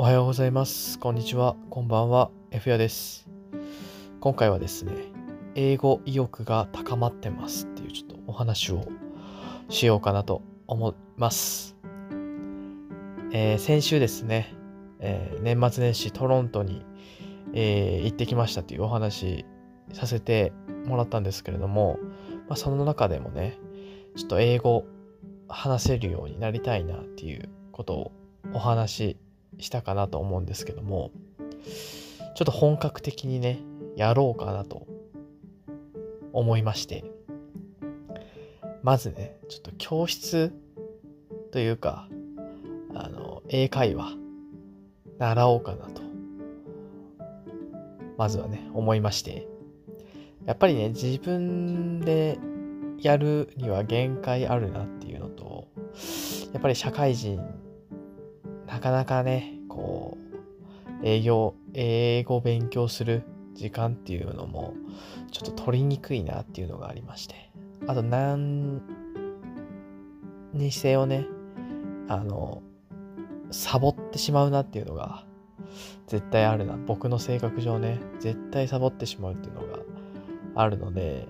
おはようございます。こんにちは。こんばんは。F やです。今回はですね、英語意欲が高まってますっていうちょっとお話をしようかなと思います。えー先週ですね、えー年末年始トロントに、えー行ってきましたというお話させてもらったんですけれども、まあ、その中でもね、ちょっと英語話せるようになりたいなっていうことをお話ししたかなと思うんですけども、ちょっと本格的にね、やろうかなと思いまして、まずね、ちょっと教室というか、あの、英会話、習おうかなと、まずはね、思いまして、やっぱりね、自分でやるには限界あるなっていうのと、やっぱり社会人、なかなかね、こう、営業、英語勉強する時間っていうのも、ちょっと取りにくいなっていうのがありまして。あと、なんにせよね、あの、サボってしまうなっていうのが、絶対あるな。僕の性格上ね、絶対サボってしまうっていうのがあるので、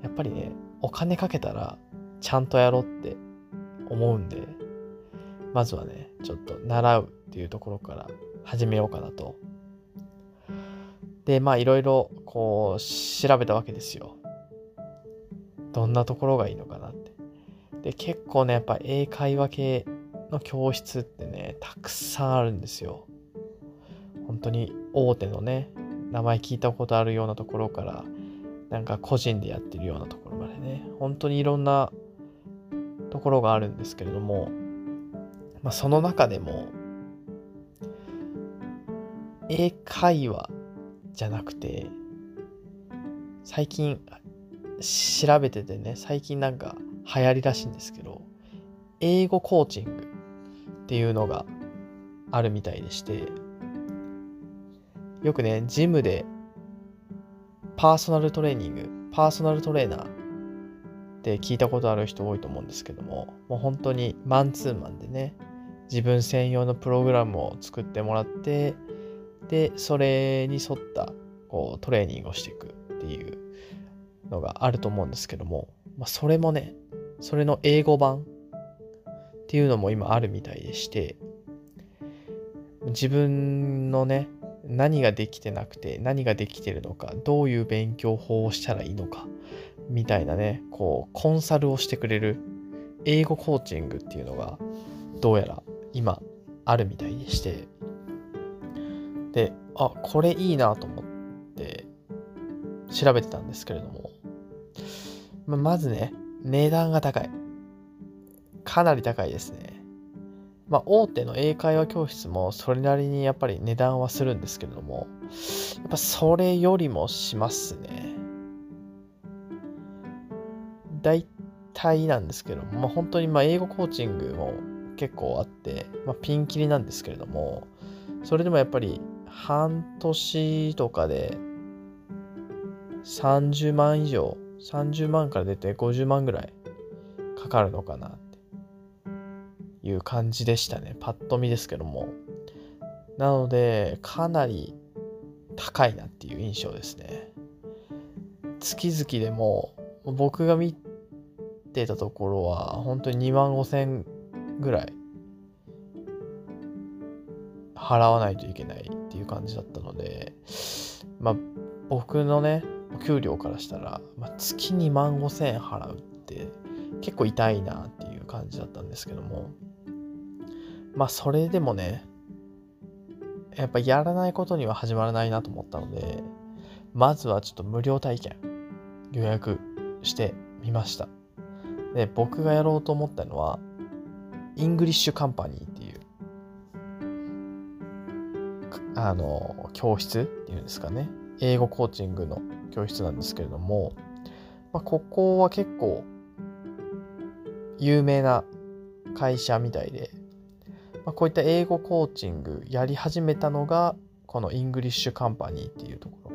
やっぱりね、お金かけたら、ちゃんとやろうって思うんで、まずはね、ちょっと習うっていうところから始めようかなと。で、まあいろいろこう調べたわけですよ。どんなところがいいのかなって。で、結構ね、やっぱ英会話系の教室ってね、たくさんあるんですよ。本当に大手のね、名前聞いたことあるようなところから、なんか個人でやってるようなところまでね、本当にいろんなところがあるんですけれども、まあ、その中でも、英会話じゃなくて、最近調べててね、最近なんか流行りらしいんですけど、英語コーチングっていうのがあるみたいでして、よくね、ジムでパーソナルトレーニング、パーソナルトレーナーって聞いたことある人多いと思うんですけども、もう本当にマンツーマンでね、自分専用のプログラムを作ってもらって、で、それに沿ったこうトレーニングをしていくっていうのがあると思うんですけども、まあ、それもね、それの英語版っていうのも今あるみたいでして、自分のね、何ができてなくて何ができてるのかどういう勉強法をしたらいいのかみたいなねこうコンサルをしてくれる英語コーチングっていうのがどうやら今あるみたいでしてであこれいいなと思って調べてたんですけれどもままずね値段が高いかなり高いですねまあ、大手の英会話教室もそれなりにやっぱり値段はするんですけれども、やっぱそれよりもしますね。大体なんですけども、まあ、本当にまあ英語コーチングも結構あって、まあ、ピンキリなんですけれども、それでもやっぱり半年とかで30万以上、30万から出て50万ぐらいかかるのかなっていう感じでしたね。パッと見ですけども。なので、かなり高いなっていう印象ですね。月々でも、僕が見てたところは、本当に2万5千ぐらい払わないといけないっていう感じだったので、まあ、僕のね、お給料からしたら、まあ、月2万5千円払うって結構痛いなっていう感じだったんですけども、まあそれでもね、やっぱやらないことには始まらないなと思ったので、まずはちょっと無料体験予約してみました。で、僕がやろうと思ったのは、 English Company っていう、あの、教室っていうんですかね。英語コーチングの教室なんですけれども、まあ、ここは結構有名な会社みたいで、まあ、こういった英語コーチングやり始めたのがこの English Company っていうところ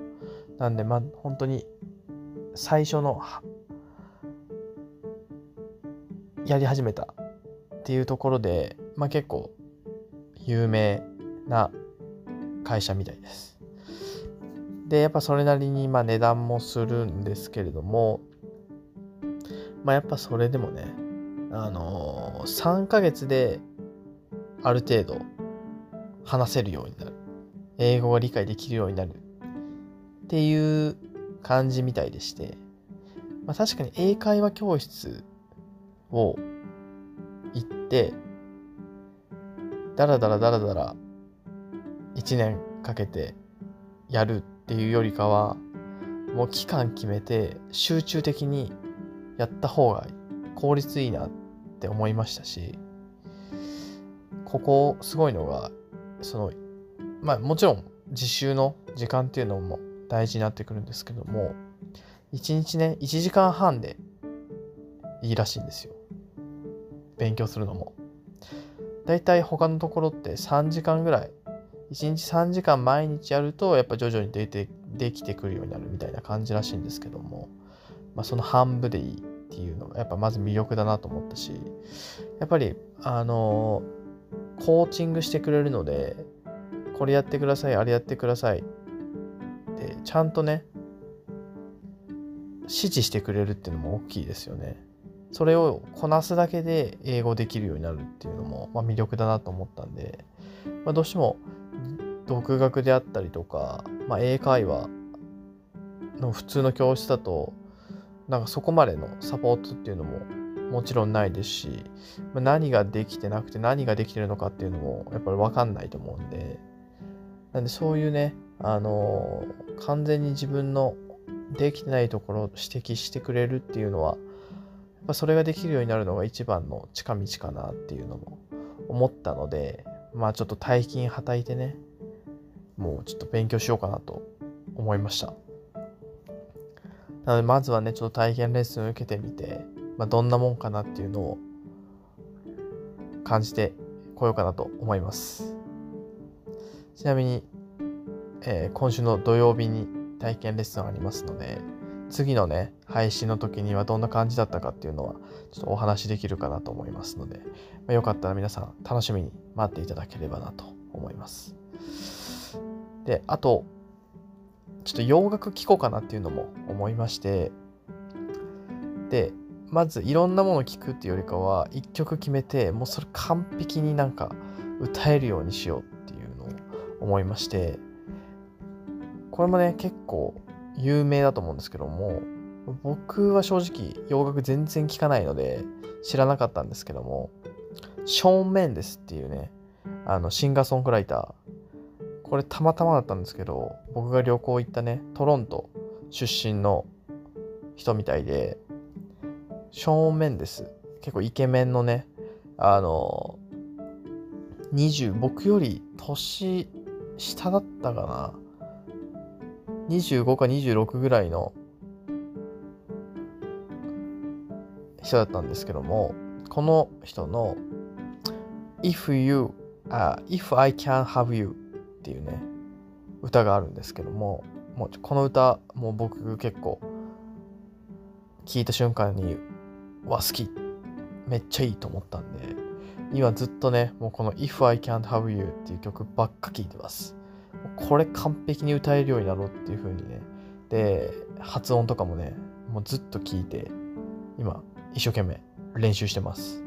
なんでまあ本当に最初のやり始めたっていうところで、まあ、結構有名な会社みたいです。で、やっぱそれなりにま値段もするんですけれども、まあやっぱそれでもね、あのー、3ヶ月である程度話せるようになる。英語が理解できるようになる。っていう感じみたいでして、まあ確かに英会話教室を行って、だらだらだらだら1年かけてやるっていうよりかは、もう期間決めて集中的にやった方が効率いいなって思いましたし、ここすごいのが、その、まあもちろん実習の時間っていうのも大事になってくるんですけども、1日ね、1時間半でいいらしいんですよ。勉強するのも。だいたい他のところって3時間ぐらい、1日3時間毎日やると、やっぱ徐々に出て、できてくるようになるみたいな感じらしいんですけども、まあその半分でいいっていうのがやっぱまず魅力だなと思ったし、やっぱり、あの、コーチングしてくれるので、これやってください、あれやってくださいってちゃんとね指示してくれるっていうのも大きいですよね。それをこなすだけで英語できるようになるっていうのも、まあ、魅力だなと思ったんで、まあ、どうしても独学であったりとか、まあ、英会話の普通の教室だとなんかそこまでのサポートっていうのももちろんないですし、まあ、何ができてなくて何ができてるのかっていうのもやっぱり分かんないと思うんでなんでそういうねあの完全に自分のできてないところを指摘してくれるっていうのはやっぱそれができるようになるのが一番の近道かなっていうのも思ったのでまあちょっと大金はたいてねもうちょっと勉強しようかなと思いました。なのでまずはねちょっと体験レッスンを受けてみて、まあ、どんなもんかなっていうのを感じてこようかなと思います。ちなみにえー、今週の土曜日に体験レッスンありますので、次のね、配信の時にはどんな感じだったかっていうのは、ちょっとお話しできるかなと思いますので、まあ、よかったら皆さん楽しみに待っていただければなと思います。で、あと、ちょっと洋楽聴こうかなっていうのも思いまして、で、まずいろんなものを聴くっていうよりかは、一曲決めて、もうそれ完璧になんか歌えるようにしようっていうのを思いまして、これもね、結構有名だと思うんですけども、僕は正直洋楽全然聴かないので知らなかったんですけども、ショーン・メンデスっていうね、あのシンガーソングライター、これたまたまだったんですけど、僕が旅行行ったね、トロント出身の人みたいで、ショーン・メンデス、結構イケメンのね、あの、20、僕より年下だったかな。25か26ぐらいの人だったんですけども、この人の If You, uh, If I Can Have You っていうね、歌があるんですけども、もうこの歌、もう僕結構聞いた瞬間に、わ、好きめっちゃいいと思ったんで、今ずっとね、もうこの If I Can't Have You っていう曲ばっか聴いてます。これ完璧に歌えるようになろうっていう風にね、で、発音とかもね、もうずっと聞いて、今、一生懸命練習してます。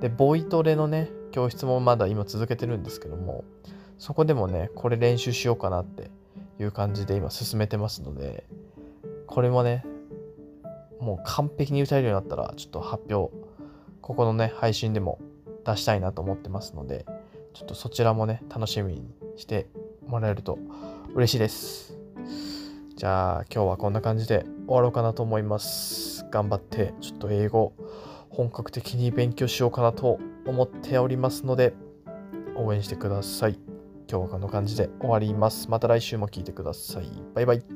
で、ボイトレのね、教室もまだ今続けてるんですけども、そこでもね、これ練習しようかなっていう感じで今進めてますので、これもね、もう完璧に歌えるようになったら、ちょっと発表、ここのね、配信でも出したいなと思ってますので、ちょっとそちらもね、楽しみにしてもらえると嬉しいです。じゃあ今日はこんな感じで終わろうかなと思います。頑張ってちょっと英語本格的に勉強しようかなと思っておりますので応援してください。今日はこんな感じで終わります。また来週も聴いてください。バイバイ。